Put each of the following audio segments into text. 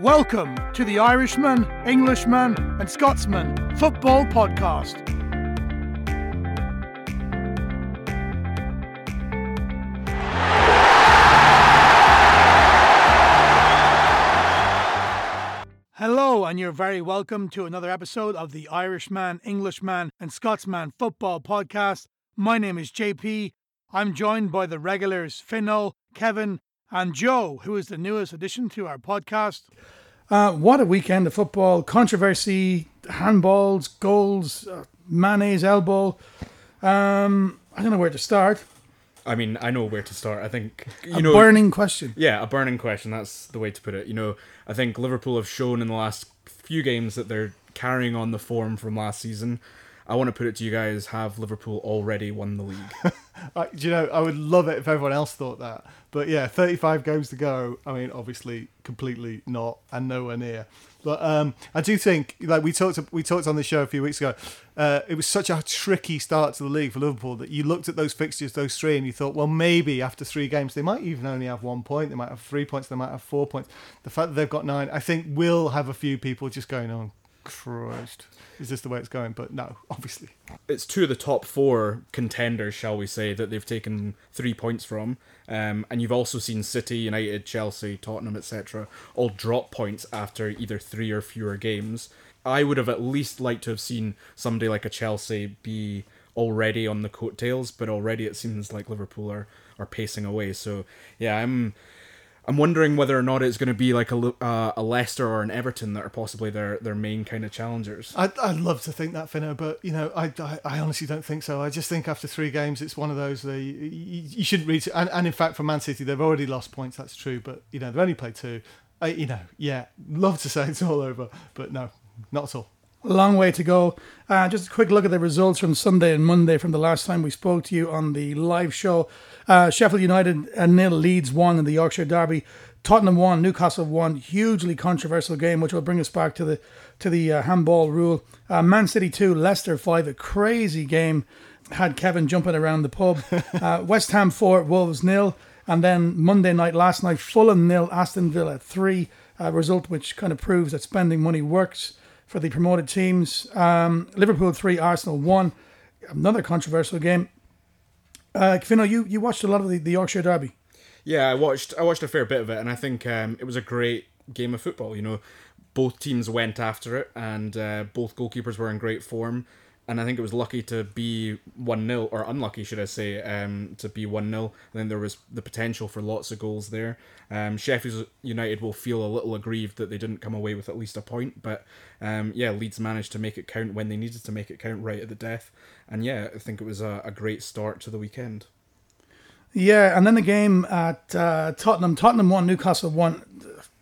Welcome to the Irishman, Englishman, and Scotsman Football Podcast. Hello, and you're very welcome to another episode of the Irishman, Englishman, and Scotsman Football Podcast. My name is JP. I'm joined by the regulars Fino, Kevin, and Joe, who is the newest addition to our podcast. Uh, what a weekend of football! Controversy, handballs, goals, uh, mayonnaise elbow. Um, I don't know where to start. I mean, I know where to start. I think you a know, burning question. yeah, a burning question. That's the way to put it. You know, I think Liverpool have shown in the last few games that they're carrying on the form from last season. I want to put it to you guys: Have Liverpool already won the league? I, you know, I would love it if everyone else thought that. But yeah, 35 games to go. I mean, obviously, completely not and nowhere near. But um, I do think, like we talked, we talked on the show a few weeks ago. Uh, it was such a tricky start to the league for Liverpool that you looked at those fixtures, those three, and you thought, well, maybe after three games they might even only have one point. They might have three points. They might have four points. The fact that they've got nine, I think, will have a few people just going on. Christ, is this the way it's going? But no, obviously. it's two of the top four contenders, shall we say, that they've taken three points from. Um, and you've also seen City, United, Chelsea, Tottenham, etc., all drop points after either three or fewer games. I would have at least liked to have seen somebody like a Chelsea be already on the coattails, but already it seems like Liverpool are, are pacing away. So yeah, I'm I'm wondering whether or not it's going to be like a uh, a Leicester or an Everton that are possibly their their main kind of challengers. I'd, I'd love to think that, Fino, but you know, I, I, I honestly don't think so. I just think after three games, it's one of those you, you, you shouldn't read. And, and in fact, for Man City, they've already lost points. That's true, but you know, they've only played two. I, you know, yeah, love to say it's all over, but no, not at all. A long way to go. Uh, just a quick look at the results from Sunday and Monday from the last time we spoke to you on the live show. Uh, Sheffield United and nil Leeds won in the Yorkshire Derby. Tottenham won, Newcastle won. Hugely controversial game, which will bring us back to the to the uh, handball rule. Uh, Man City two, Leicester five. A crazy game. Had Kevin jumping around the pub. Uh, West Ham four, Wolves nil. And then Monday night, last night, Fulham nil, Aston Villa three. A result which kind of proves that spending money works for the promoted teams. Um, Liverpool three, Arsenal one. Another controversial game. Uh, you, you watched a lot of the, the Yorkshire Derby. Yeah, I watched I watched a fair bit of it, and I think um, it was a great game of football. You know, both teams went after it, and uh, both goalkeepers were in great form. And I think it was lucky to be one 0 or unlucky, should I say, um, to be one 0 And then there was the potential for lots of goals there. Um, Sheffield United will feel a little aggrieved that they didn't come away with at least a point, but um, yeah, Leeds managed to make it count when they needed to make it count right at the death. And yeah, I think it was a, a great start to the weekend. Yeah, and then the game at uh, Tottenham. Tottenham won, Newcastle won.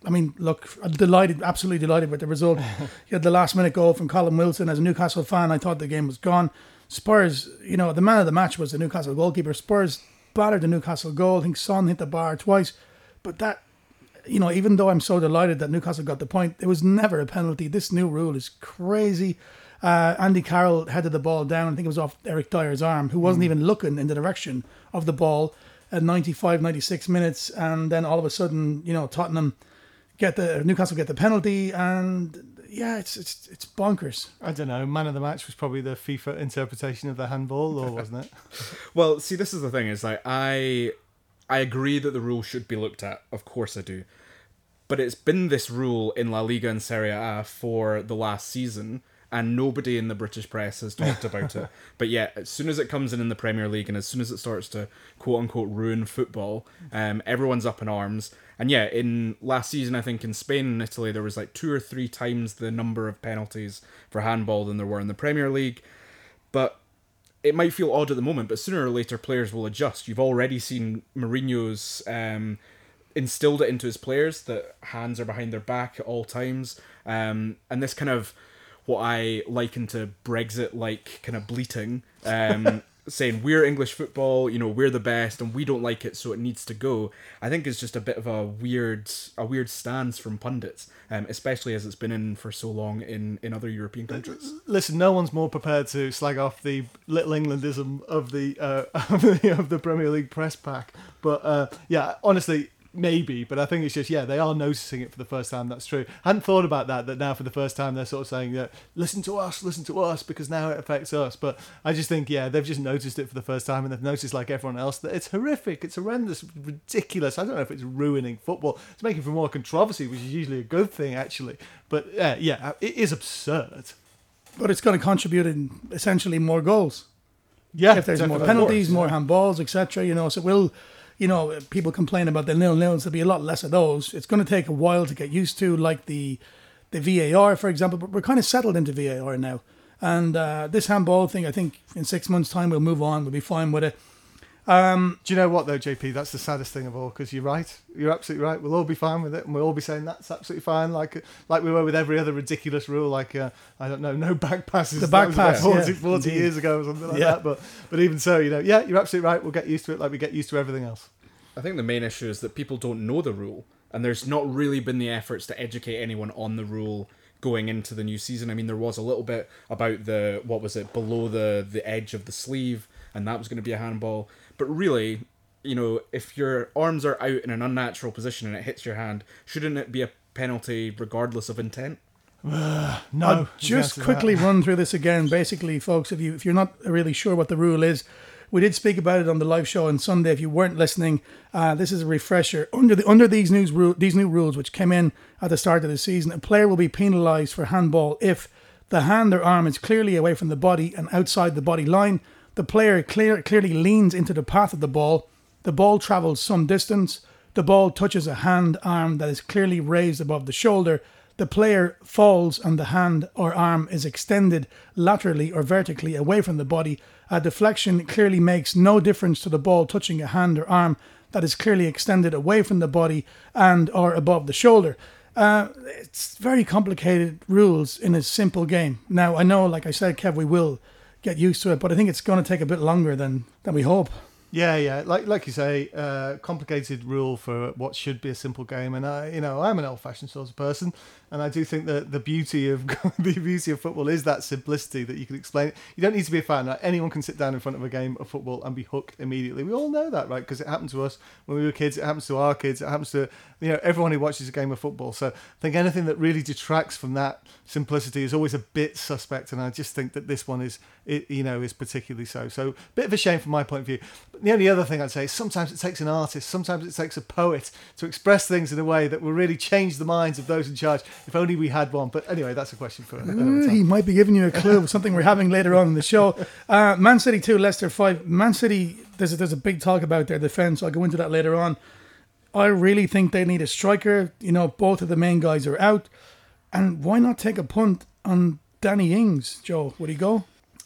I mean, look, I'm delighted, absolutely delighted with the result. you had the last minute goal from Callum Wilson. As a Newcastle fan, I thought the game was gone. Spurs, you know, the man of the match was the Newcastle goalkeeper. Spurs battered the Newcastle goal. I think Son hit the bar twice. But that, you know, even though I'm so delighted that Newcastle got the point, it was never a penalty. This new rule is crazy. Uh, Andy Carroll headed the ball down. I think it was off Eric Dier's arm, who wasn't even looking in the direction of the ball at 95, 96 minutes. And then all of a sudden, you know, Tottenham get the Newcastle get the penalty, and yeah, it's it's it's bonkers. I don't know. Man of the match was probably the FIFA interpretation of the handball, or wasn't it? Well, see, this is the thing: is like I, I agree that the rule should be looked at. Of course, I do. But it's been this rule in La Liga and Serie A for the last season, and nobody in the British press has talked about it. But yet, as soon as it comes in in the Premier League, and as soon as it starts to quote unquote ruin football, um, everyone's up in arms. And yeah, in last season, I think in Spain and Italy, there was like two or three times the number of penalties for handball than there were in the Premier League. But it might feel odd at the moment, but sooner or later players will adjust. You've already seen Mourinho's um, instilled it into his players that hands are behind their back at all times, um, and this kind of what I liken to Brexit like kind of bleating, um, saying we're English football, you know, we're the best, and we don't like it, so it needs to go. I think is just a bit of a weird a weird stance from pundits, um, especially as it's been in for so long in in other European countries. Listen, no one's more prepared to slag off the little Englandism of the uh, of the, of the Premier League press pack. But uh, yeah, honestly, maybe, but I think it's just yeah, they are noticing it for the first time. That's true. I hadn't thought about that. That now for the first time they're sort of saying that listen to us, listen to us, because now it affects us. But I just think yeah, they've just noticed it for the first time, and they've noticed like everyone else that it's horrific, it's horrendous, ridiculous. I don't know if it's ruining football. It's making for more controversy, which is usually a good thing actually. But uh, yeah, it is absurd. But it's going to contribute in essentially more goals. Yeah, if there's more penalties, more handballs, etc. You know, so we'll, you know, people complain about the nil nils. There'll be a lot less of those. It's going to take a while to get used to, like the, the VAR, for example. But we're kind of settled into VAR now, and uh, this handball thing, I think, in six months' time we'll move on. We'll be fine with it. Do you know what though, JP? That's the saddest thing of all because you're right. You're absolutely right. We'll all be fine with it, and we'll all be saying that's absolutely fine, like like we were with every other ridiculous rule, like uh, I don't know, no back passes. The That back pass, 40, yeah, 40 indeed. years ago or something like Yeah. that. But but even so, you know, yeah, you're absolutely right. We'll get used to it, like we get used to everything else. I think the main issue is that people don't know the rule, and there's not really been the efforts to educate anyone on the rule going into the new season. I mean, there was a little bit about the what was it below the the edge of the sleeve, and that was going to be a handball. But really, you know, if your arms are out in an unnatural position and it hits your hand, shouldn't it be a penalty regardless of intent? No, I'll just answer that. quickly run through this again. Basically, folks, if you if you're not really sure what the rule is, we did speak about it on the live show on Sunday. If you weren't listening, uh, this is a refresher. Under the under these news ru- these new rules, which came in at the start of the season, a player will be penalised for handball if the hand or arm is clearly away from the body and outside the body line. The player clear, clearly leans into the path of the ball. The ball travels some distance. The ball touches a hand arm that is clearly raised above the shoulder. The player falls and the hand or arm is extended laterally or vertically away from the body. A deflection clearly makes no difference to the ball touching a hand or arm that is clearly extended away from the body and or above the shoulder. Uh, it's very complicated rules in a simple game. Now I know, like I said, Kev, we will get used to it, but I think it's going to take a bit longer than than we hope. Yeah, yeah, like like you say, uh, complicated rule for what should be a simple game, and I, you know, I'm an old-fashioned sort of person, and I do think that the beauty of the beauty of football is that simplicity that you can explain. You don't need to be a fan. Right? Anyone can sit down in front of a game of football and be hooked immediately. We all know that, right? Because it happened to us when we were kids. It happens to our kids. It happens to you know everyone who watches a game of football. So I think anything that really detracts from that simplicity is always a bit suspect, and I just think that this one is, it, you know, is particularly so. So bit of a shame from my point of view. But the only other thing I'd say is sometimes it takes an artist, sometimes it takes a poet to express things in a way that will really change the minds of those in charge. If only we had one. But anyway, that's a question for another Uh, time. he might be giving you a clue of something we're having later on in the show. Uh, Man City 2, Leicester 5. Man City, there's a, there's a big talk about their defence. I'll go into that later on. I really think they need a striker. You know, both of the main guys are out. And why not take a punt on Danny Ings, Joe? Would he go?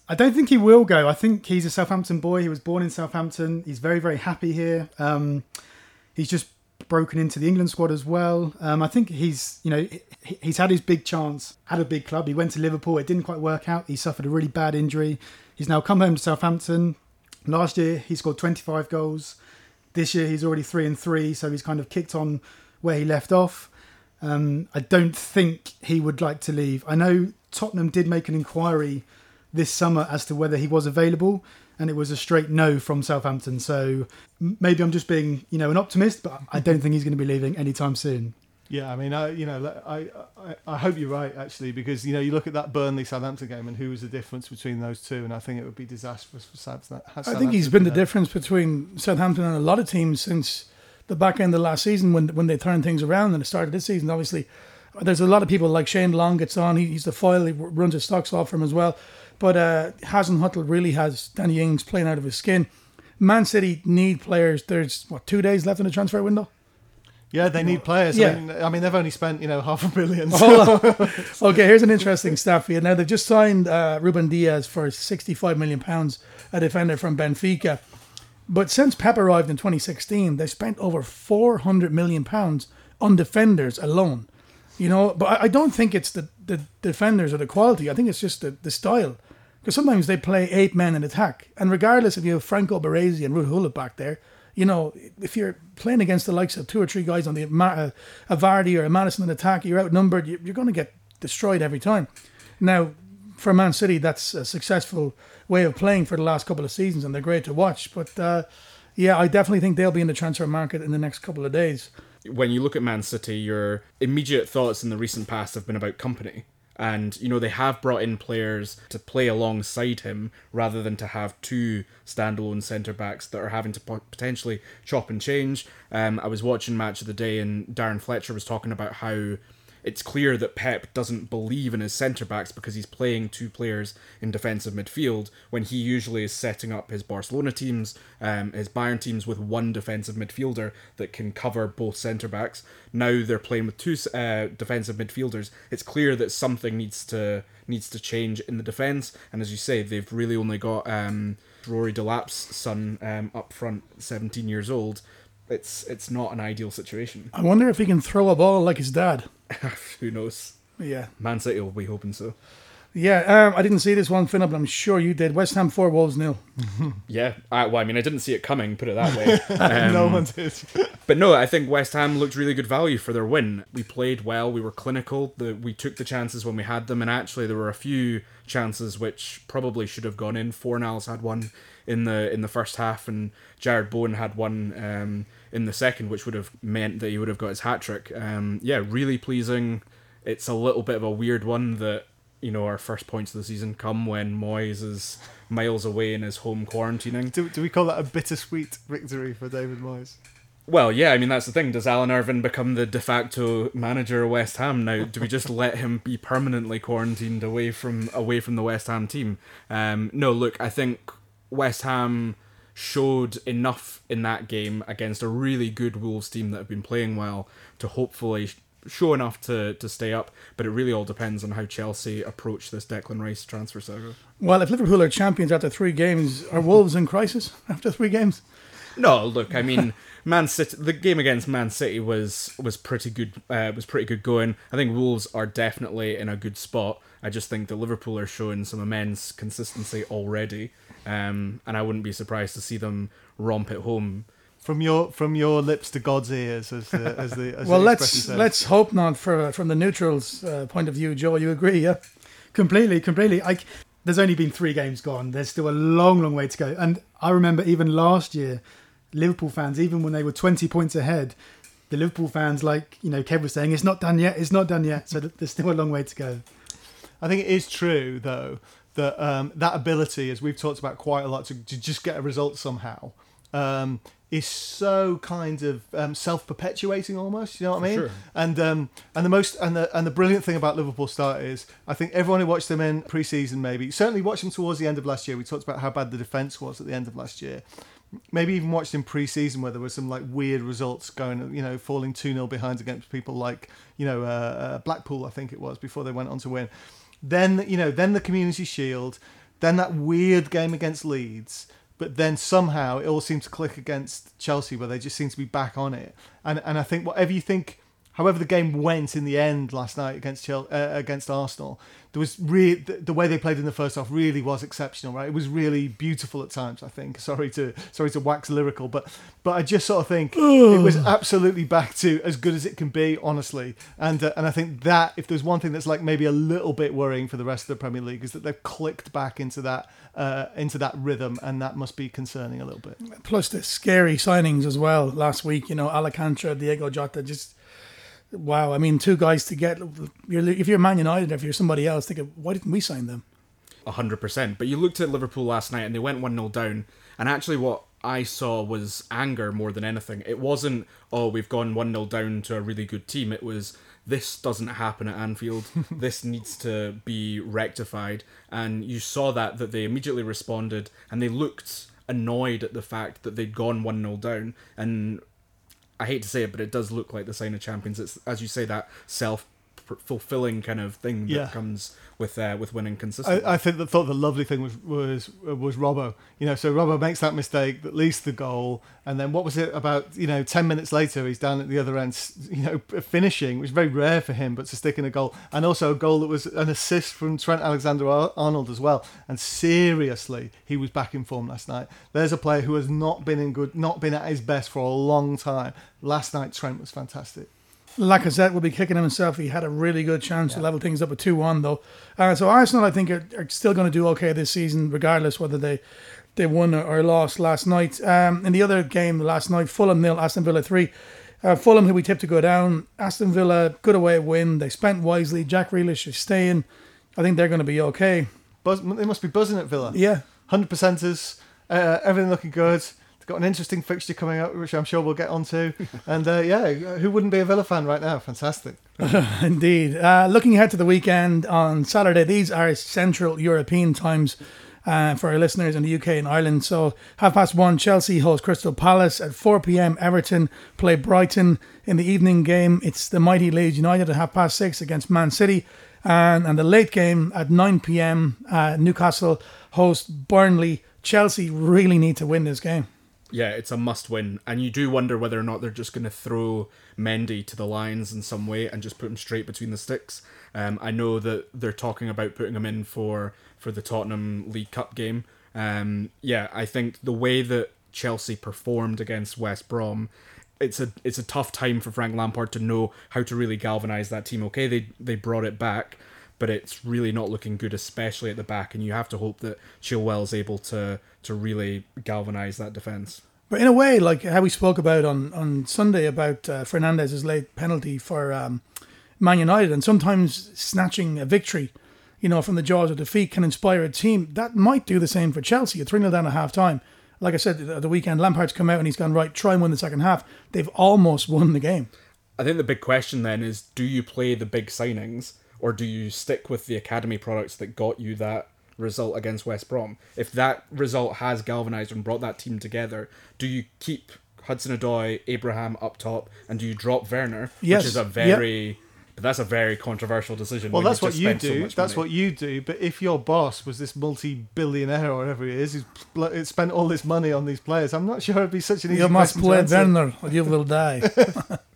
I don't think he will go. I think he's a Southampton boy. He was born in Southampton. He's very, very happy here. Um, he's just broken into the England squad as well. Um, I think he's, you know, he- he's had his big chance at a big club. He went to Liverpool. It didn't quite work out. He suffered a really bad injury. He's now come home to Southampton. Last year he scored 25 goals. This year he's already three and three, so he's kind of kicked on where he left off. Um, I don't think he would like to leave. I know Tottenham did make an inquiry this summer as to whether he was available, and it was a straight no from Southampton. So maybe I'm just being, you know, an optimist, but I don't think he's going to be leaving anytime soon. Yeah, I mean, I you know, I, I I hope you're right actually because you know you look at that Burnley Southampton game and who was the difference between those two, and I think it would be disastrous for Southampton. I think he's been the difference between Southampton and a lot of teams since the back end of last season when when they turned things around and the start of this season. Obviously, there's a lot of people like Shane Long gets on. He, he's the foil. He runs his stocks off for him as well. But uh, Hasenhüttl really has Danny Ings playing out of his skin. Man City need players. There's what two days left in the transfer window. Yeah, they need players. Yeah. I, mean, I mean, they've only spent you know half a billion. Hold on. okay, here's an interesting stat for you. Now they've just signed uh, Rúben Dias for 65 million pounds, a defender from Benfica. But since Pep arrived in 2016, they spent over 400 million pounds on defenders alone. You know, but I- I don't think it's the, the defenders or the quality. I think it's just the, the style. Because sometimes they play eight men in attack, and regardless if you have Franco Baresi and Ruud Gullit back there, you know, if you're playing against the likes of two or three guys on the Ma- uh, a Vardy or a Maddison in attack, you're outnumbered. you- You're going to get destroyed every time. Now, for Man City, that's a successful way of playing for the last couple of seasons, and they're great to watch. But uh, Yeah, I definitely think they'll be in the transfer market in the next couple of days. when you look at Man City, your immediate thoughts in the recent past have been about Kompany. And, you know, they have brought in players to play alongside him rather than to have two standalone centre backs that are having to potentially chop and change. Um, I was watching Match of the Day and Darren Fletcher was talking about how it's clear that Pep doesn't believe in his centre backs because he's playing two players in defensive midfield when he usually is setting up his Barcelona teams, um, his Bayern teams with one defensive midfielder that can cover both centre backs. Now they're playing with two uh, defensive midfielders. It's clear that something needs to needs to change in the defence, and as you say, they've really only got um, Rory Delap's son um, up front, 17 years old. It's it's not an ideal situation. I wonder if he can throw a ball like his dad. Who knows? Yeah. Man City will be hoping so. Yeah, um, I didn't see this one, Finn, but I'm sure you did. West Ham 4, Wolves nil. Yeah, I, well, I mean, I didn't see it coming. Put it that way. Um, no one did. But no, I think West Ham looked really good value for their win. We played well. We were clinical. The, we took the chances when we had them, and actually, there were a few chances which probably should have gone in. Fornals had one in the in the first half, and Jarrod Bowen had one um, in the second, which would have meant that he would have got his hat trick. Um, yeah, really pleasing. It's a little bit of a weird one that you know our first points of the season come when Moyes is miles away in his home quarantining. Do, do we call that a bittersweet victory for David Moyes? Well, yeah, I mean that's the thing. Does Alan Irvine become the de facto manager of West Ham now? Do we just let him be permanently quarantined away from away from the West Ham team? Um, no, look, I think West Ham showed enough in that game against a really good Wolves team that have been playing well to hopefully show enough to, to stay up. But it really all depends on how Chelsea approach this Declan Rice transfer saga. Well, if Liverpool are champions after three games, are Wolves in crisis after three games? No, look, I mean, Man City. The game against Man City was was pretty good. Uh, was pretty good going. I think Wolves are definitely in a good spot. I just think that Liverpool are showing some immense consistency already, um, and I wouldn't be surprised to see them romp at home. From your from your lips to God's ears, as the as the as Well, the let's says. let's hope not for from the neutrals' uh, point of view. Joe, you agree? Yeah. Completely, completely. I, there's only been three games gone. There's still a long, long way to go. And I remember even last year, Liverpool fans, even when they were 20 points ahead, the Liverpool fans, like you know, Kev was saying, it's not done yet. It's not done yet. So there's still a long way to go. I think it is true though that um, that ability, as we've talked about quite a lot, to, to just get a result somehow, um, is so kind of um, self-perpetuating almost. You know what I mean? sure. And um, and the most and the and the brilliant thing about Liverpool start is I think everyone who watched them in pre-season maybe certainly watched them towards the end of last year. We talked about how bad the defense was at the end of last year. Maybe even watched in pre-season where there were some like weird results going, you know, falling two 0 behind against people like you know uh, uh, Blackpool, I think it was before they went on to win. Then you know, then the Community Shield, then that weird game against Leeds, but then somehow it all seemed to click against Chelsea, where they just seem to be back on it. And and I think whatever you think, however the game went in the end last night against Chelsea, uh, against Arsenal, there was really the, the way they played in the first half really was exceptional, right? It was really beautiful at times. I think. Sorry to sorry to wax lyrical, but but I just sort of think it was absolutely back to as good as it can be, honestly. And uh, and I think that if there's one thing that's like maybe a little bit worrying for the rest of the Premier League is that they've clicked back into that uh, into that rhythm, and that must be concerning a little bit. Plus the scary signings as well last week. You know, Alcantara, Diogo Jota, just wow. I mean, two guys to get. If you're Man United, if you're somebody else, think of why didn't we sign them? hundred percent. But you looked at Liverpool last night and they went one 0 down, and actually what I saw was anger more than anything. It wasn't oh we've gone one 0 down to a really good team. It was this doesn't happen at Anfield. this needs to be rectified, and you saw that that they immediately responded and they looked annoyed at the fact that they'd gone one 0 down and. I hate to say it, but it does look like the sign of champions. It's as you say that self fulfilling kind of thing that Yeah. comes with uh, with winning consistently. I, I think the, thought the lovely thing was was was Robbo. You know, so Robbo makes that mistake that leads to the goal, and then what was it about? You know, ten minutes later, he's down at the other end, you know, finishing, which is very rare for him, but to stick in a goal, and also a goal that was an assist from Trent Alexander-Arnold as well. And seriously, he was back in form last night. There's a player who has not been in good, not been at his best for a long time. Last night, Trent was fantastic. Lacazette will be kicking himself. He had a really good chance to level things up at 2 1, though. Uh, so Arsenal, I think, are, are still going to do okay this season, regardless whether they they won or, or lost last night. Um, in the other game last night, Fulham nil, Aston Villa three. Uh, Fulham, who we tipped to go down, Aston Villa, good away win. They spent wisely. Jack Grealish is staying. I think they're going to be okay. Buzz, they must be buzzing at Villa. Yeah, hundred percenters, uh, everything looking good. They've got an interesting fixture coming up, which I'm sure we'll get onto. and uh, yeah, who wouldn't be a Villa fan right now? Fantastic. indeed. Uh, looking ahead to the weekend on Saturday, these are Central European times. Uh, for our listeners in the UK and Ireland. So, half past one, Chelsea host Crystal Palace. At 4 pm, Everton play Brighton. In the evening game, it's the mighty Leeds United at half past six against Man City. And, and the late game at 9 pm, uh, Newcastle host Burnley. Chelsea really need to win this game. Yeah, it's a must win. And you do wonder whether or not they're just going to throw Mendy to the lines in some way and just put him straight between the sticks. Um, I know that they're talking about putting him in for for the Tottenham League Cup game. Um, yeah, I think the way that Chelsea performed against West Brom, it's a it's a tough time for Frank Lampard to know how to really galvanize that team. Okay, they they brought it back, but it's really not looking good, especially at the back. And you have to hope that Chilwell is able to to really galvanize that defense. But in a way, like how we spoke about on, on Sunday about uh, Fernandes's late penalty for um, Man United, and sometimes snatching a victory you know, from the jaws of defeat can inspire a team. That might do the same for Chelsea. A 3 0 down at half time. Like I said, at the weekend, Lampard's come out and he's gone, right, try and win the second half. They've almost won the game. I think the big question then is do you play the big signings or do you stick with the academy products that got you that result against West Brom? If that result has galvanised and brought that team together, do you keep Hudson Odoi, Abraham up top, and do you drop Werner? Yes. Which is a very. Yep but that's a very controversial decision. Well, that's what you do. So that's money. what you do. But if your boss was this multi-billionaire or whatever he is, who's spent all this money on these players, I'm not sure it'd be such an easy. You must play Werner, or you will die.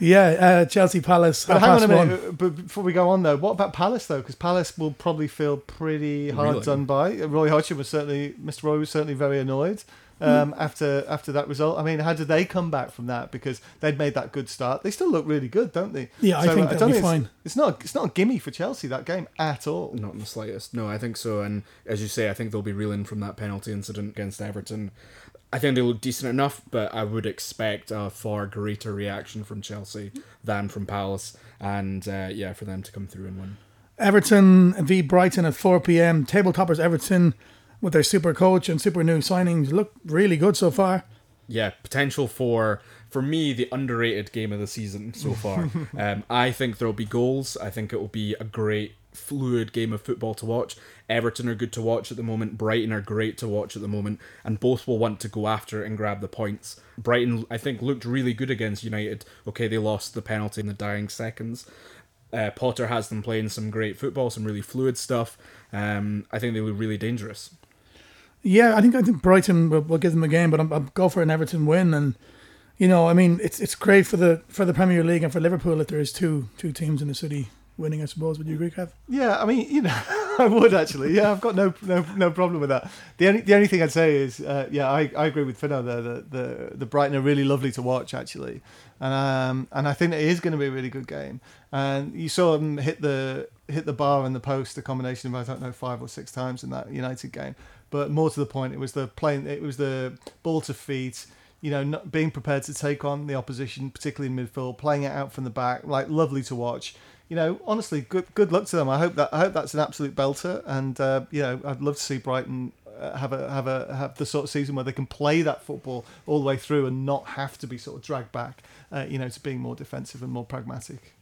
yeah, uh, Chelsea Palace. But hang on a minute. One. But before we go on, though, what about Palace though? Because Palace will probably feel pretty hard really? done by. Roy Hodgson was certainly, Mr. Roy was certainly very annoyed um, after after that result. I mean, how did they come back from that? Because they'd made that good start. They still look really good, don't they? Yeah, so I think they'll be fine. It's, it's, not it's not a gimme for Chelsea that game at all. Not in the slightest. No, I think so. And as you say, I think they'll be reeling from that penalty incident against Everton. I think they look decent enough, but I would expect a far greater reaction from Chelsea than from Palace, and uh, yeah, for them to come through and win. Everton v Brighton at 4 p.m. Table toppers Everton with their super coach and super new signings look really good so far. Yeah, potential for for me the underrated game of the season so far. um, I think there'll be goals. I think it will be a great fluid game of football to watch. Everton are good to watch at the moment. Brighton are great to watch at the moment, and both will want to go after it and grab the points. Brighton, I think, looked really good against United. Okay, they lost the penalty in the dying seconds. Uh, Potter has them playing some great football, some really fluid stuff. Um, I think they were really dangerous. Yeah, I think I think Brighton will, will give them a game, but I'm, I'll go for an Everton win. And you know, I mean, it's it's great for the for the Premier League and for Liverpool that there is two two teams in the city winning. I suppose. Would you agree, Kev? Yeah, I mean, you know, I would actually. Yeah, I've got no no no problem with that. The only the only thing I'd say is, uh, yeah, I, I agree with Fino there. The, the the Brighton are really lovely to watch actually, and um and I think it is going to be a really good game. And you saw them hit the hit the bar and the post a combination of I don't know five or six times in that United game. But more to the point, it was the playing. It was the ball to feet. You know, not being prepared to take on the opposition, particularly in midfield, playing it out from the back, like lovely to watch. You know, honestly, good good luck to them. I hope that I hope that's an absolute belter, and uh, you know, I'd love to see Brighton uh, have a have a have the sort of season where they can play that football all the way through and not have to be sort of dragged back, uh, you know, to being more defensive and more pragmatic.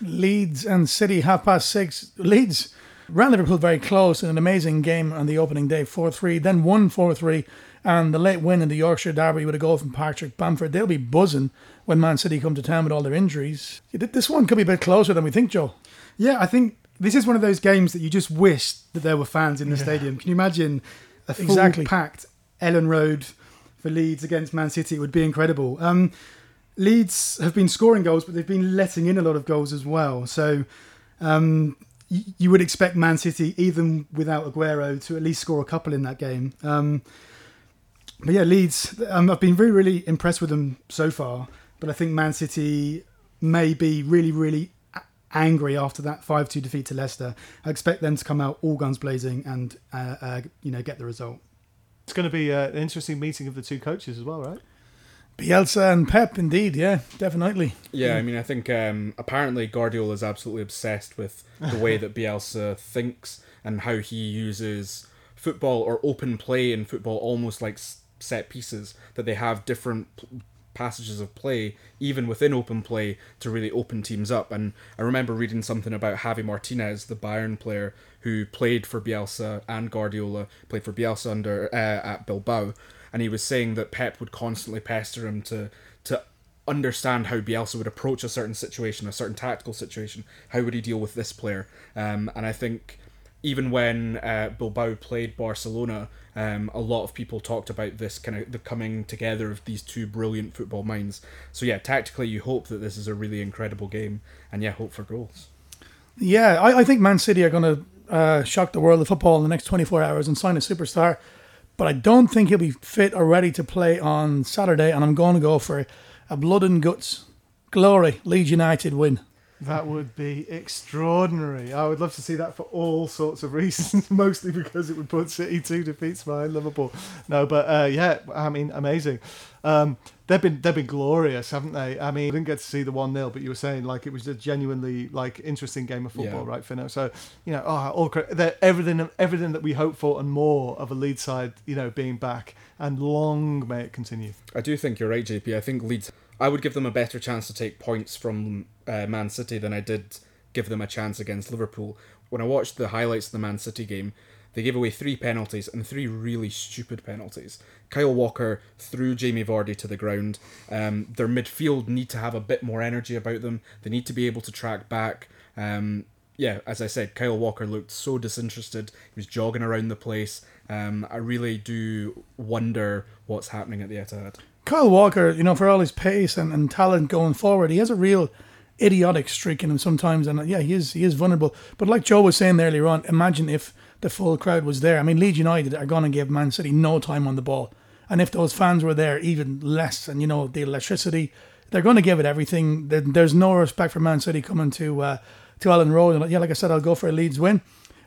Leeds and City half past six. Leeds ran Liverpool very close in an amazing game on the opening day, 4 3, then 1 4 3, and the late win in the Yorkshire Derby with a goal from Patrick Bamford. They'll be buzzing when Man City come to town with all their injuries. This one could be a bit closer than we think, Joe. Yeah, I think this is one of those games that you just wish that there were fans in the yeah. stadium. Can you imagine a full exactly. packed Elland Road for Leeds against Man City? It would be incredible. Um, Leeds have been scoring goals, but they've been letting in a lot of goals as well. So um, you would expect Man City, even without Aguero, to at least score a couple in that game. Um, but yeah, Leeds, um, I've been really, really impressed with them so far. But I think Man City may be really, really angry after that 5-2 defeat to Leicester. I expect them to come out all guns blazing and uh, uh, you know get the result. It's going to be uh, an interesting meeting of the two coaches as well, right? Bielsa and Pep, indeed, yeah, definitely. Yeah, I mean, I think um, apparently Guardiola is absolutely obsessed with the way that Bielsa thinks and how he uses football or open play in football almost like set pieces that they have different p- passages of play even within open play to really open teams up and I remember reading something about Javi Martinez the Bayern player who played for Bielsa and Guardiola played for Bielsa under uh, at Bilbao and he was saying that Pep would constantly pester him to to understand how Bielsa would approach a certain situation, a certain tactical situation. How would he deal with this player? Um, and I think even when uh, Bilbao played Barcelona, um, a lot of people talked about this kind of the coming together of these two brilliant football minds. So yeah, tactically, you hope that this is a really incredible game, and yeah, hope for goals. Yeah, I, I think Man City are going to uh, shock the world of football in the next 24 hours and sign a superstar. But I don't think he'll be fit or ready to play on Saturday, and I'm going to go for a blood and guts, glory, Leeds United win. That would be extraordinary. I would love to see that for all sorts of reasons, mostly because it would put City two defeats behind Liverpool. No, but uh, yeah, I mean, amazing. Um, they've been they've been glorious, haven't they? I mean, I didn't get to see the one 0 but you were saying like it was a genuinely like interesting game of football, Yeah. right, Fino? So you know, oh, all everything everything that we hope for and more of a lead side, you know, being back, and long may it continue. I do think you're right, JP. I think Leeds. I would give them a better chance to take points from uh, Man City than I did give them a chance against Liverpool. When I watched the highlights of the Man City game, they gave away three penalties and three really stupid penalties. Kyle Walker threw Jamie Vardy to the ground. Um, their midfield need to have a bit more energy about them. They need to be able to track back. Um, yeah, as I said, Kyle Walker looked so disinterested. He was jogging around the place. Um, I really do wonder what's happening at the Etihad. Kyle Walker, you know, for all his pace and, and talent going forward, he has a real idiotic streak in him sometimes, and uh, yeah, he is he is vulnerable. But like Joe was saying earlier on, imagine if the full crowd was there. I mean, Leeds United are going to give Man City no time on the ball, and if those fans were there, even less. And you know, the electricity, they're going to give it everything. There's no respect for Man City coming to uh, to Elland Road. And yeah, like I said, I'll go for a Leeds win.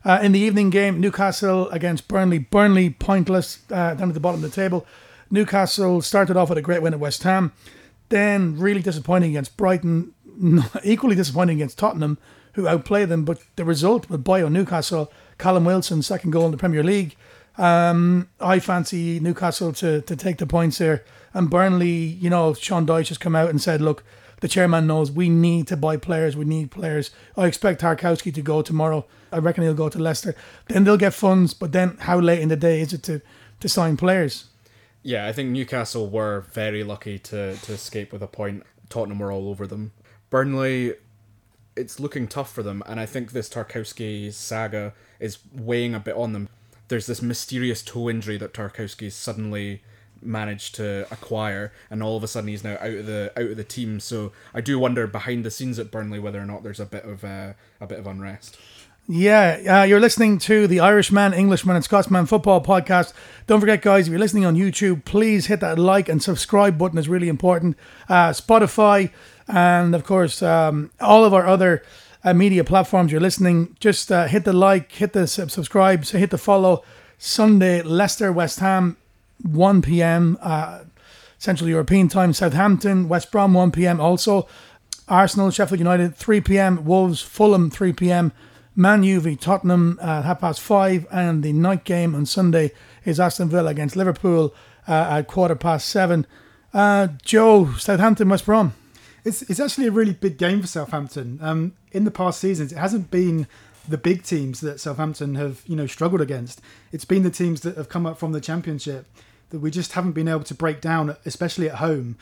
Uh, in the evening game, Newcastle against Burnley. Burnley pointless uh, down at the bottom of the table. Newcastle started off with a great win at West Ham, then really disappointing against Brighton, equally disappointing against Tottenham, who outplayed them. But the result with Bio Newcastle, Callum Wilson, second goal in the Premier League. Um, I fancy Newcastle to, to take the points here. And Burnley, you know, Sean Dyche has come out and said, look, the chairman knows we need to buy players. We need players. I expect Tarkowski to go tomorrow. I reckon he'll go to Leicester. Then they'll get funds. But then how late in the day is it to, to sign players? Yeah, I think Newcastle were very lucky to, to escape with a point. Tottenham were all over them. Burnley, it's looking tough for them, and I think this Tarkowski saga is weighing a bit on them. There's this mysterious toe injury that Tarkowski suddenly managed to acquire, and all of a sudden he's now out of the out of the team. So I do wonder behind the scenes at Burnley whether or not there's a bit of uh, a bit of unrest. Yeah, uh, you're listening to the Irishman, Englishman, and Scotsman football podcast. Don't forget, guys, if you're listening on YouTube, please hit that like and subscribe button. is really important. Uh, Spotify, and of course, um, all of our other uh, media platforms you're listening. Just uh, hit the like, hit the sub- subscribe, so hit the follow. Sunday, Leicester, West Ham, 1 p.m. Uh, Central European time. Southampton, West Brom, 1 p.m. Also, Arsenal, Sheffield United, 3 p.m. Wolves, Fulham, 3 p.m. Man U v Tottenham at half past five, and the night game on Sunday is Aston Villa against Liverpool uh, at quarter past seven. Uh, Joe, Southampton, West Brom. It's it's actually a really big game for Southampton. Um, in the past seasons, it hasn't been the big teams that Southampton have you know struggled against. It's been the teams that have come up from the Championship that we just haven't been able to break down, especially at home.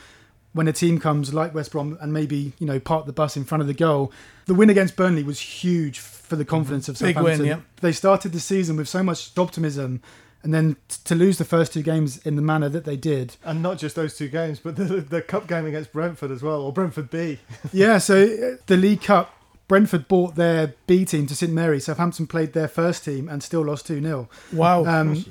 When a team comes like West Brom and maybe you know park the bus in front of the goal, the win against Burnley was huge for the confidence of Big Southampton. win, yeah. They started the season with so much optimism, and then t- to lose the first two games in the manner that they did, And not just those two games, but the the cup game against Brentford as well, or Brentford B. yeah, so uh, the League Cup, Brentford bought their B team to St Mary. Southampton played their first team and still lost 2 0, Wow. um,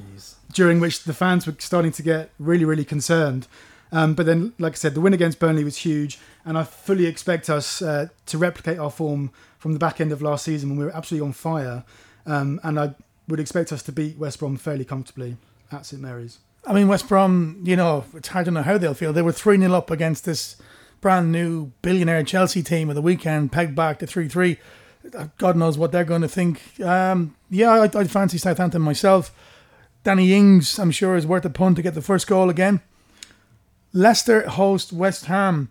during which the fans were starting to get really, really concerned. Um, but then, like I said, the win against Burnley was huge, and I fully expect us uh, to replicate our form from the back end of last season when we were absolutely on fire. Um, and I would expect us to beat West Brom fairly comfortably. at St Mary's. I mean, West Brom, you know, it's hard to know how they'll feel. They were 3 0 up against this brand new billionaire Chelsea team of the weekend, pegged back to 3 3. God knows what they're going to think. Um, yeah, I, I fancy Southampton myself. Danny Ings, I'm sure, is worth a punt to get the first goal again. Leicester host West Ham.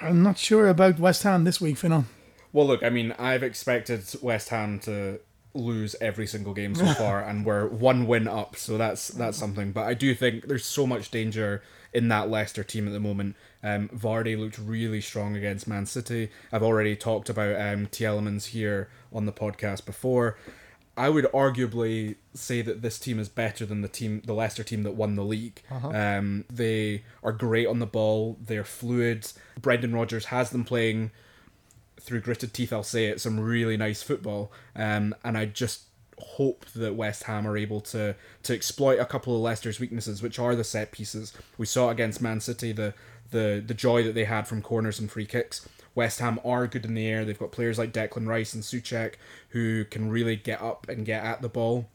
I'm not sure about West Ham this week, Fino. Well, look, I mean, I've expected West Ham to lose every single game so far, and we're one win up, so that's that's something. But I do think there's so much danger in that Leicester team at the moment. Um, Vardy looked really strong against Man City. I've already talked about um, Tielemans here on the podcast before. I would arguably say that this team is better than the team, the Leicester team that won the league. Um, they are great on the ball. They're fluid. Brendan Rodgers has them playing through gritted teeth. I'll say it. Some really nice football. Um, and I just hope that West Ham are able to to exploit a couple of Leicester's weaknesses, which are the set pieces. We saw against Man City the the the joy that they had from corners and free kicks. West Ham are good in the air. They've got players like Declan Rice and Souček who can really get up and get at the ball.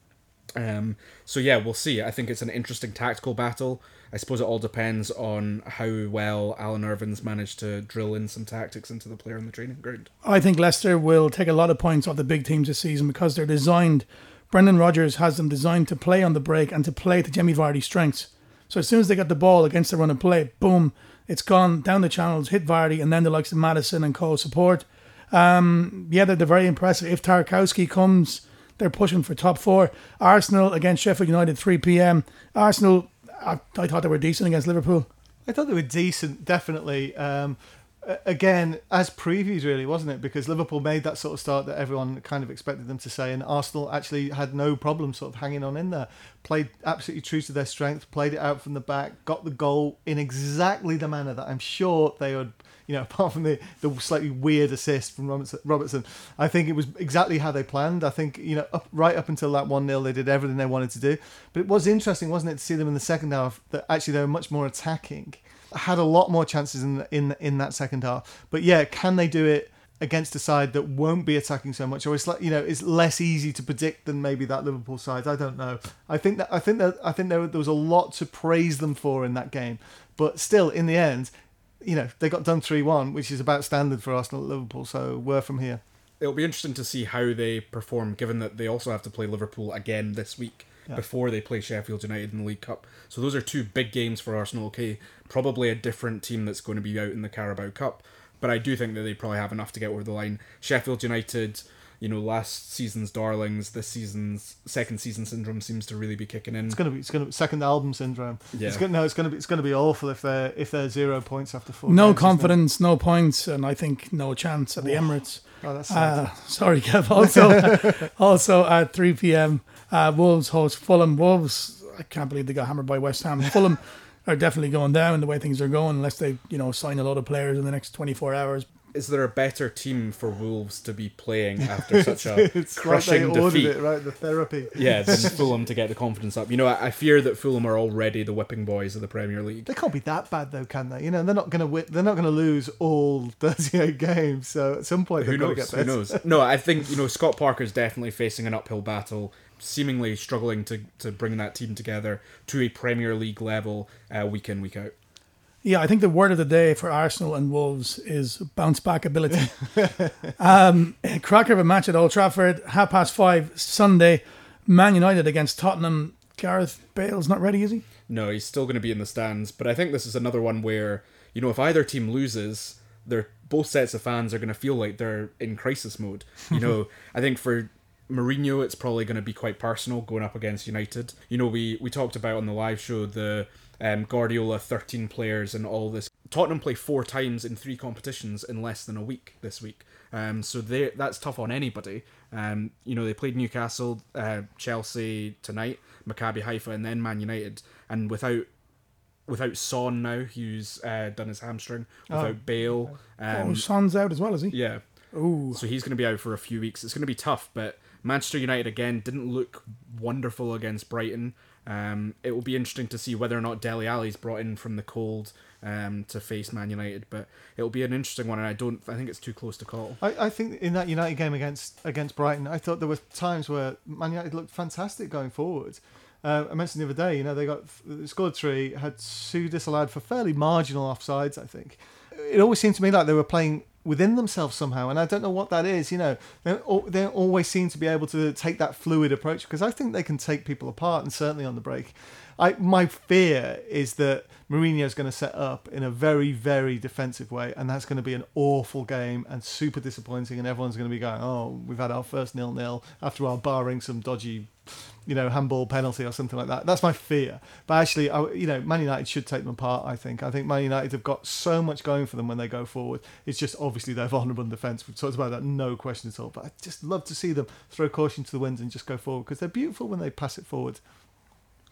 Um, so yeah, we'll see. I think it's an interesting tactical battle. I suppose it all depends on how well Alan Irvine's managed to drill in some tactics into the player on the training ground. I think Leicester will take a lot of points off the big teams this season because they're designed. Brendan Rodgers has them designed to play on the break and to play to Jamie Vardy's strengths. So as soon as they get the ball against the run and play, boom, it's gone down the channels, hit Vardy, and then the likes of Maddison and Co support. Um, yeah, they're, they're very impressive. If Tarkowski comes, they're pushing for top four. Arsenal against Sheffield United, 3 p.m. Arsenal, I, I thought they were decent against Liverpool. I thought they were decent, definitely. Um, again, as previews, really, wasn't it? Because Liverpool made that sort of start that everyone kind of expected them to say, and Arsenal actually had no problem sort of hanging on in there. Played absolutely true to their strength, played it out from the back, got the goal in exactly the manner that I'm sure they would. You know, apart from the, the slightly weird assist from Robertson, I think it was exactly how they planned. I think, you know, up, right up until that 1 0, they did everything they wanted to do. But it was interesting, wasn't it, to see them in the second half that actually they were much more attacking had a lot more chances in in in that second half. But yeah, can they do it against a side that won't be attacking so much, or it's like you know it's less easy to predict than maybe that Liverpool side? I don't know. I think that I think that I think there, there was a lot to praise them for in that game, but still, in the end, you know they got done three one, which is about standard for Arsenal at Liverpool. So we're from here. It'll be interesting to see how they perform, given that they also have to play Liverpool again this week before they play Sheffield United in the League Cup. So those are two big games for Arsenal. Okay, probably a different team that's going to be out in the Carabao Cup, but I do think that they probably have enough to get over the line. Sheffield United, you know, last season's darlings, this season's second season syndrome seems to really be kicking in. It's gonna be it's gonna be second album syndrome. Yeah. It's gonna no, it's gonna be it's gonna be awful if they're if they're zero points after four. No games, confidence, no points, and I think no chance at the Emirates. Oh, that's sad. Uh, sorry, Kev. Also, also at 3 p.m., uh, Wolves host Fulham. Wolves, I can't believe they got hammered by West Ham. Fulham are definitely going down the way things are going, unless they, you know, sign a lot of players in the next 24 hours. Is there a better team for Wolves to be playing after such a it's crushing ordered defeat? it right. The therapy. Yeah, than Fulham to get the confidence up. You know, I, I fear that Fulham are already the whipping boys of the Premier League. They can't be that bad though, can they? You know, they're not gonna win, they're not gonna lose all 38 games. So at some point Who to knows? get Who knows? No, I think you know Scott Parker's definitely facing an uphill battle, seemingly struggling to to bring that team together to a Premier League level uh, week in week out. Yeah, I think the word of the day for Arsenal and Wolves is bounce back ability. um, cracker of a match at Old Trafford, half past five Sunday. Man United against Tottenham. Gareth Bale's not ready, is he? No, he's still going to be in the stands, but I think this is another one where you know if either team loses, they're both sets of fans are going to feel like they're in crisis mode. You know, I think for Mourinho, it's probably going to be quite personal going up against United. You know, we we talked about on the live show the um, Guardiola 13 players and all this. Tottenham play four times in three competitions in less than a week this week. Um, so they that's tough on anybody. Um, you know, they played Newcastle, uh, Chelsea tonight, Maccabi Haifa, and then Man United. And without without Son now, who's uh, done his hamstring, without Bale, oh, um, Son's out as well, is he? yeah. Ooh. So he's going to be out for a few weeks. It's going to be tough, but Manchester United again didn't look wonderful against Brighton. Um, it will be interesting to see whether or not Dele Alli's brought in from the cold um, to face Man United, but it will be an interesting one, and I don't. I think it's too close to call. I, I think in that United game against against Brighton, I thought there were times where Man United looked fantastic going forward. Uh, I mentioned the other day, you know, they got they scored three, had two disallowed for fairly marginal offsides. I think it always seemed to me like they were playing within themselves somehow, and I don't know what that is. You know, they they always seem to be able to take that fluid approach because I think they can take people apart, and certainly on the break. I my fear is that Mourinho is going to set up in a very very defensive way, and that's going to be an awful game and super disappointing, and everyone's going to be going, "Oh, we've had our first nil nil after our barring some dodgy." You know, handball penalty or something like that. That's my fear. But actually, I, you know, Man United should take them apart. I think. I think Man United have got so much going for them when they go forward. It's just obviously their vulnerable defence. We've talked about that, no question at all. But I just love to see them throw caution to the winds and just go forward because they're beautiful when they pass it forward.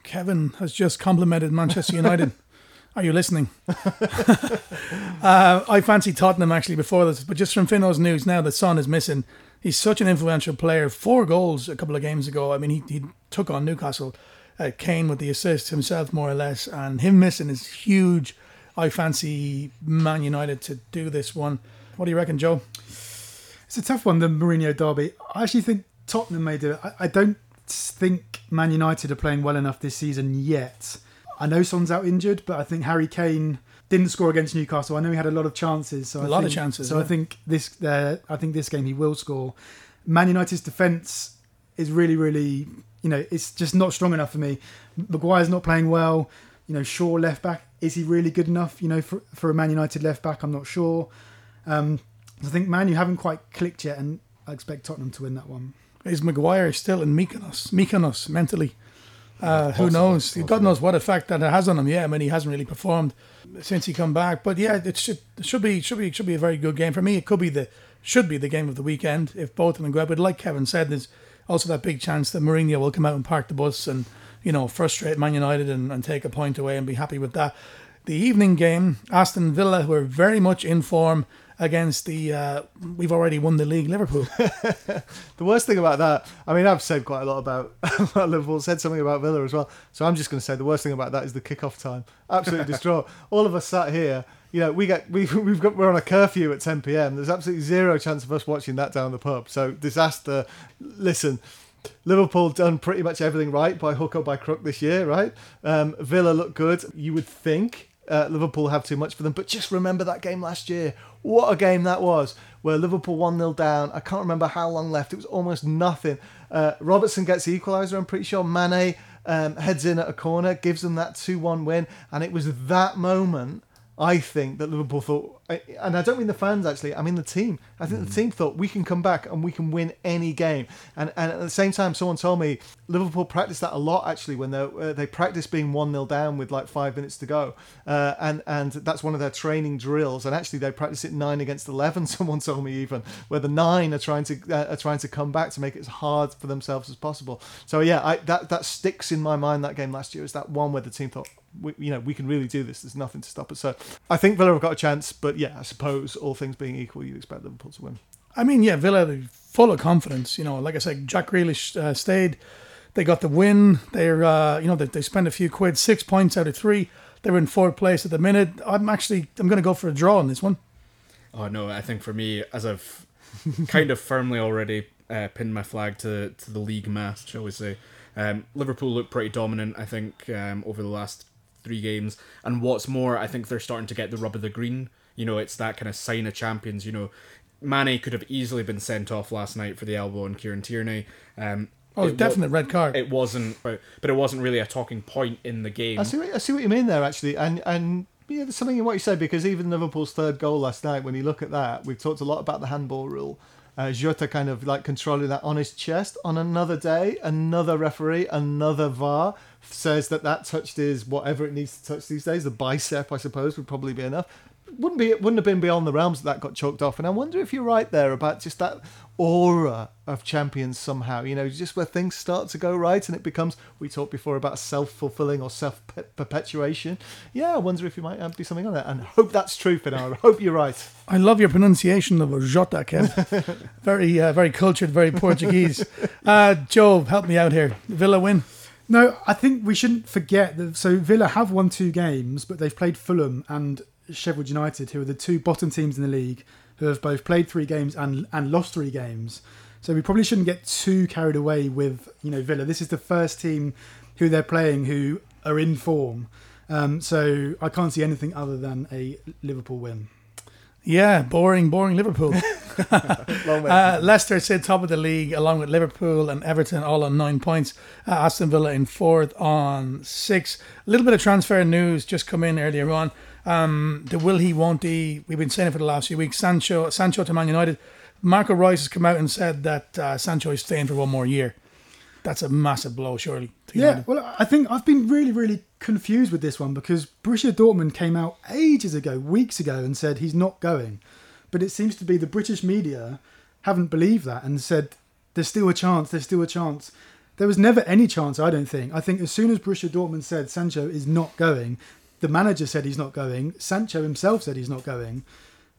Kevin has just complimented Manchester United. Are you listening? uh, I fancy Tottenham actually before this, but just from Fino's news now the Son is missing. He's such an influential player. Four goals a couple of games ago. I mean, he, he took on Newcastle. Uh, Kane with the assist himself, more or less, and him missing is huge. I fancy Man United to do this one. What do you reckon, Joe? It's a tough one, the Mourinho derby. I actually think Tottenham may do it. I, I don't think Man United are playing well enough this season yet. I know Son's out injured, but I think Harry Kane didn't score against Newcastle. I know he had a lot of chances. So a I lot think, of chances. So yeah. I think this, uh, I think this game he will score. Man United's defence is really, really, you know, it's just not strong enough for me. Maguire's not playing well. You know, Shaw left back is he really good enough? You know, for for a Man United left back, I'm not sure. Um, I think Man, you haven't quite clicked yet, and I expect Tottenham to win that one. Is Maguire still in Mykonos? Mykonos mentally. Uh, who knows? possibly. God knows what effect that it has on him. Yeah, I mean he hasn't really performed since he come back. But yeah, it should should be should be should be a very good game for me. It could be the should be the game of the weekend if both of them go. But like Kevin said, there's also that big chance that Mourinho will come out and park the bus and you know frustrate Man United and, and take a point away and be happy with that. The evening game, Aston Villa, who are very much in form against the uh, we've already won the league Liverpool. The worst thing about that, I mean, I've said quite a lot about, Liverpool, said something about Villa as well. So I'm just going to say the worst thing about that is the kickoff time. Absolutely distraught. All of us sat here, you know, we get we we've got we're on a curfew at 10 p.m. There's absolutely zero chance of us watching that down the pub. So disaster. Listen. Liverpool done pretty much everything right by hook or by crook this year, right? Um, Villa look good. You would think uh, Liverpool have too much for them, but just remember that game last year. What a game that was, where Liverpool 1 0 down. I can't remember how long left. It was almost nothing. Uh, Robertson gets the equaliser, I'm pretty sure. Mane um, heads in at a corner, gives them that 2 1 win. And it was that moment, I think, that Liverpool thought, and I don't mean the fans actually, I mean the team. I think the team thought we can come back and we can win any game. And and at the same time, someone told me Liverpool practiced that a lot actually when they uh, they practice being one 0 down with like five minutes to go, uh, and and that's one of their training drills. And actually, they practice it nine against eleven. Someone told me even where the nine are trying to uh, are trying to come back to make it as hard for themselves as possible. So yeah, I, that that sticks in my mind. That game last year is that one where the team thought. We, you know, we can really do this. There's nothing to stop us. So, I think Villa have got a chance, but yeah, I suppose all things being equal, you'd expect Liverpool to win. I mean, yeah, Villa are full of confidence. You know, like I said, Jack Grealish uh, stayed. They got the win. They're, uh, you know, they, they spent a few quid, six points out of three. They're in fourth place at the minute. I'm actually, I'm going to go for a draw on this one. Oh no, I think for me, as I've kind of firmly already uh, pinned my flag to to the league mast, shall we say, um, Liverpool look pretty dominant. I think um, over the last three games, and what's more, I think they're starting to get the rub of the green. You know, it's that kind of sign of champions. You know, Mane could have easily been sent off last night for the elbow on Kieran Tierney. Um, Oh, it definite red card. It wasn't, but but it wasn't really a talking point in the game. I see. What, I see what you mean there, actually, and and yeah, there's something in what you say because even Liverpool's third goal last night, when you look at that, we've talked a lot about the handball rule. Uh, Jota kind of like controlling that on his chest. On another day, another referee, another VAR says that that touched his whatever it needs to touch these days. The bicep, I suppose, would probably be enough. Wouldn't be. It wouldn't have been beyond the realms that that got chalked off. And I wonder if you're right there about just that aura of champions somehow. You know, just where things start to go right and it becomes. We talked before about self fulfilling or self perpetuation. Yeah, I wonder if you might uh, be something on that. And hope that's true, Finn. I hope you're right. I love your pronunciation of Jota, Kev. very, uh, very cultured, very Portuguese. Uh, Joe, help me out here. Villa win. No, I think we shouldn't forget that. So Villa have won two games, but they've played Fulham and Sheffield United, who are the two bottom teams in the league, who have both played three games and and lost three games. So we probably shouldn't get too carried away with you know Villa. This is the first team who they're playing who are in form. Um, so I can't see anything other than a Liverpool win. Yeah, boring, boring Liverpool. uh, Leicester sit top of the league along with Liverpool and Everton all on nine points. Uh, Aston Villa in fourth on six. A little bit of transfer news just come in earlier on. Um, the will he, won't he? We've been saying it for the last few weeks. Sancho, Sancho to Man United. Marco Reus has come out and said that uh, Sancho is staying for one more year. That's a massive blow, surely. Yeah, United. well, I think I've been really, really confused with this one because Borussia Dortmund came out ages ago, weeks ago, and said he's not going. But it seems to be the British media haven't believed that and said there's still a chance, there's still a chance. There was never any chance, I don't think. I think as soon as Borussia Dortmund said Sancho is not going, the manager said he's not going, Sancho himself said he's not going.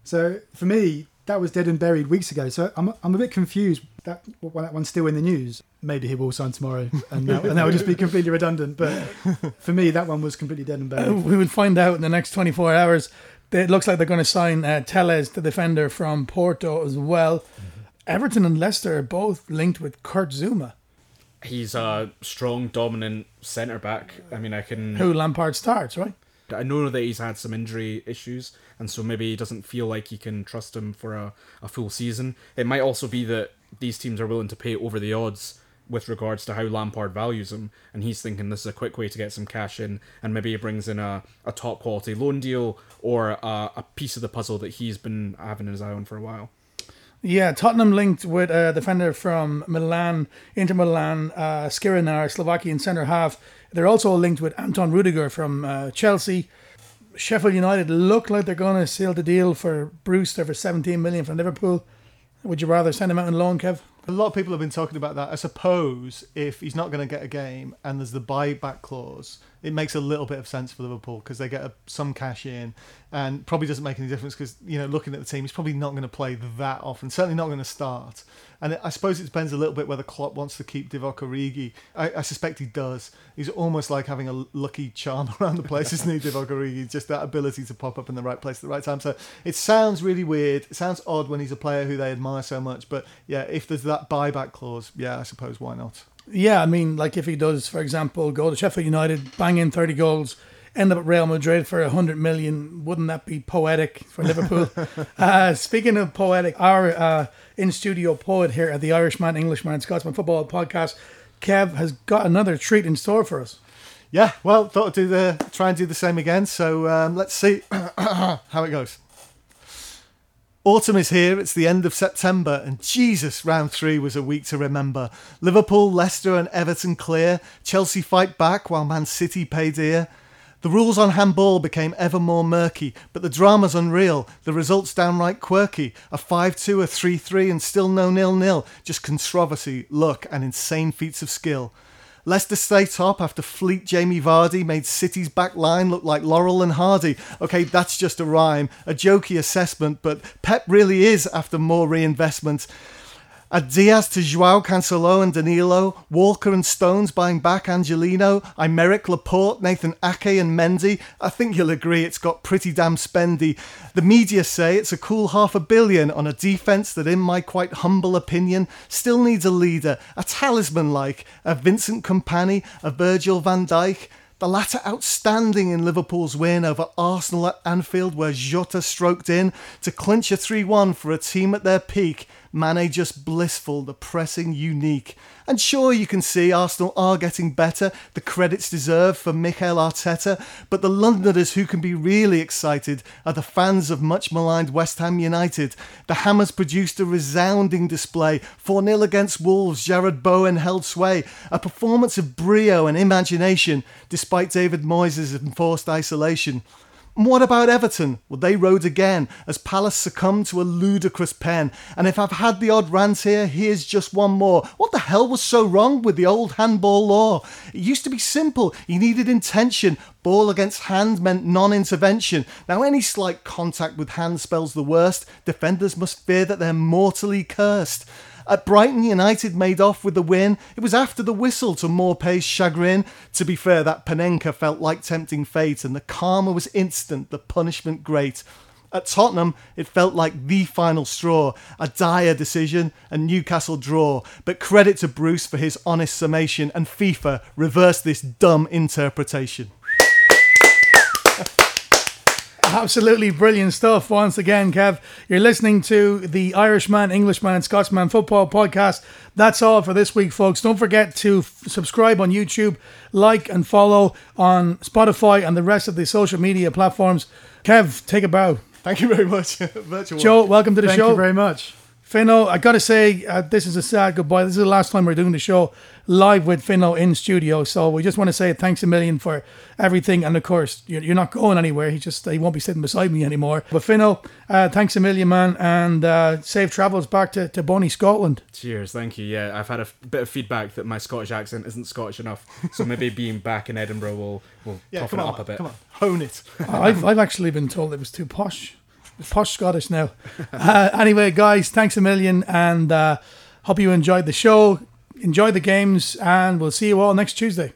So for me, that was dead and buried weeks ago. So I'm, I'm a bit confused that why that one's still in the news. Maybe he will sign tomorrow, and that, and that would just be completely redundant. But for me, that one was completely dead and Uh, buried. we would find out in the next 24 hours. It looks like they're going to sign uh, Telles, the defender from Porto, as well. Everton and Leicester are both linked with Kurt Zouma, He's a strong, dominant centre back. I mean, I can. who Lampard starts, right? I know that he's had some injury issues, and so maybe he doesn't feel like he can trust him for a, a full season. It might also be that these teams are willing to pay over the odds with regards to how Lampard values him, and he's thinking this is a quick way to get some cash in, and maybe he brings in a, a top quality loan deal or a, a piece of the puzzle that he's been having his eye on for a while. Yeah, Tottenham linked with a defender from Milan, Inter Milan, uh, Slovakian centre half. They're also linked with Anton Rudiger from uh, Chelsea. Sheffield United look like they're going to seal the deal for Brewster for 17 million from Liverpool. Would you rather send him out on loan, Kev? A lot of people have been talking about that. I suppose if he's not going to get a game and there's the buyback clause, it makes a little bit of sense for Liverpool because they get a, some cash in, and probably doesn't make any difference because you know looking at the team, he's probably not going to play that often. Certainly not going to start. And I suppose it depends a little bit whether Klopp wants to keep Divock Origi. I, I suspect he does. He's almost like having a lucky charm around the place, isn't he, Divock Origi? Just that ability to pop up in the right place at the right time. So it sounds really weird. It sounds odd when he's a player who they admire so much. But yeah, if there's that buyback clause, yeah, I suppose why not? Yeah, I mean, like if he does, for example, go to Sheffield United, bang in 30 goals, end up at Real Madrid for 100 million, wouldn't that be poetic for Liverpool? uh, speaking of poetic, our uh, in studio poet here at the Irishman, Englishman, and Scotsman Football Podcast, Kev, has got another treat in store for us. Yeah, well, thought I'd do the try and do the same again. So um, let's see how it goes. Autumn is here, it's the end of September, and Jesus, round three was a week to remember. Liverpool, Leicester, and Everton clear. Chelsea fight back while Man City pay dear. The rules on handball became ever more murky, but the drama's unreal, the results downright quirky. A 5 2, a 3 3, and still no nil nil. Just controversy, luck, and insane feats of skill. Leicester stay top after fleet Jamie Vardy made City's back line look like Laurel and Hardy. Okay, that's just a rhyme, a jokey assessment, but Pep really is after more reinvestment. Add Dias to Joao Cancelo and Danilo, Walker and Stones buying back Angelino, Aymeric, Laporte, Nathan Ake and Mendy. I think you'll agree it's got pretty damn spendy. The media say it's a cool half a billion on a defence that, in my quite humble opinion, still needs a leader, a talisman like a Vincent Kompany, a Virgil van Dijk. The latter outstanding in Liverpool's win over Arsenal at Anfield, where Jota stroked in to clinch a 3 1 for a team at their peak. Mane just blissful, the pressing unique. And sure, you can see Arsenal are getting better, the credits deserved for Mikel Arteta, but the Londoners who can be really excited are the fans of much maligned West Ham United. The Hammers produced a resounding display, 4 0 against Wolves, Jarrod Bowen held sway, a performance of brio and imagination, despite David Moyes' enforced isolation. What about Everton? Well, they rode again as Palace succumbed to a ludicrous pen. And if I've had the odd rant here, here's just one more. What the hell was so wrong with the old handball law? It used to be simple. You needed intention. Ball against hand meant non intervention. Now, any slight contact with hand spells the worst. Defenders must fear that they're mortally cursed. At Brighton, United made off with the win. It was after the whistle to Maupay's chagrin. To be fair, that Panenka felt like tempting fate, and the karma was instant, the punishment great. At Tottenham, it felt like the final straw, a dire decision, a Newcastle draw. But credit to Bruce for his honest summation, and FIFA reversed this dumb interpretation. Absolutely brilliant stuff. Once again, Kev, you're listening to the Irishman, Englishman, and Scotsman football podcast. That's all for this week, folks. Don't forget to f- subscribe on YouTube, like and follow on Spotify and the rest of the social media platforms. Kev, take a bow. Thank you very much. Virtual. Joe, welcome to the Thank show. you very much. Fino, I gotta say, uh, this is a sad goodbye. This is the last time we're doing the show live with Fino in studio. So we just want to say thanks a million for everything. And of course, you're, you're not going anywhere. He just he won't be sitting beside me anymore. But Fino, uh, thanks a million, man, and uh, safe travels back to, to Bonnie, Scotland. Cheers, thank you. Yeah, I've had a f- bit of feedback that my Scottish accent isn't Scottish enough, so maybe being back in Edinburgh will will Yeah, toughen come it on, up a bit. come on, hone it. I've, I've actually been told it was too posh. Posh Scottish now. Uh, anyway, guys, thanks a million, and uh, hope you enjoyed the show, enjoy the games, and we'll see you all next Tuesday.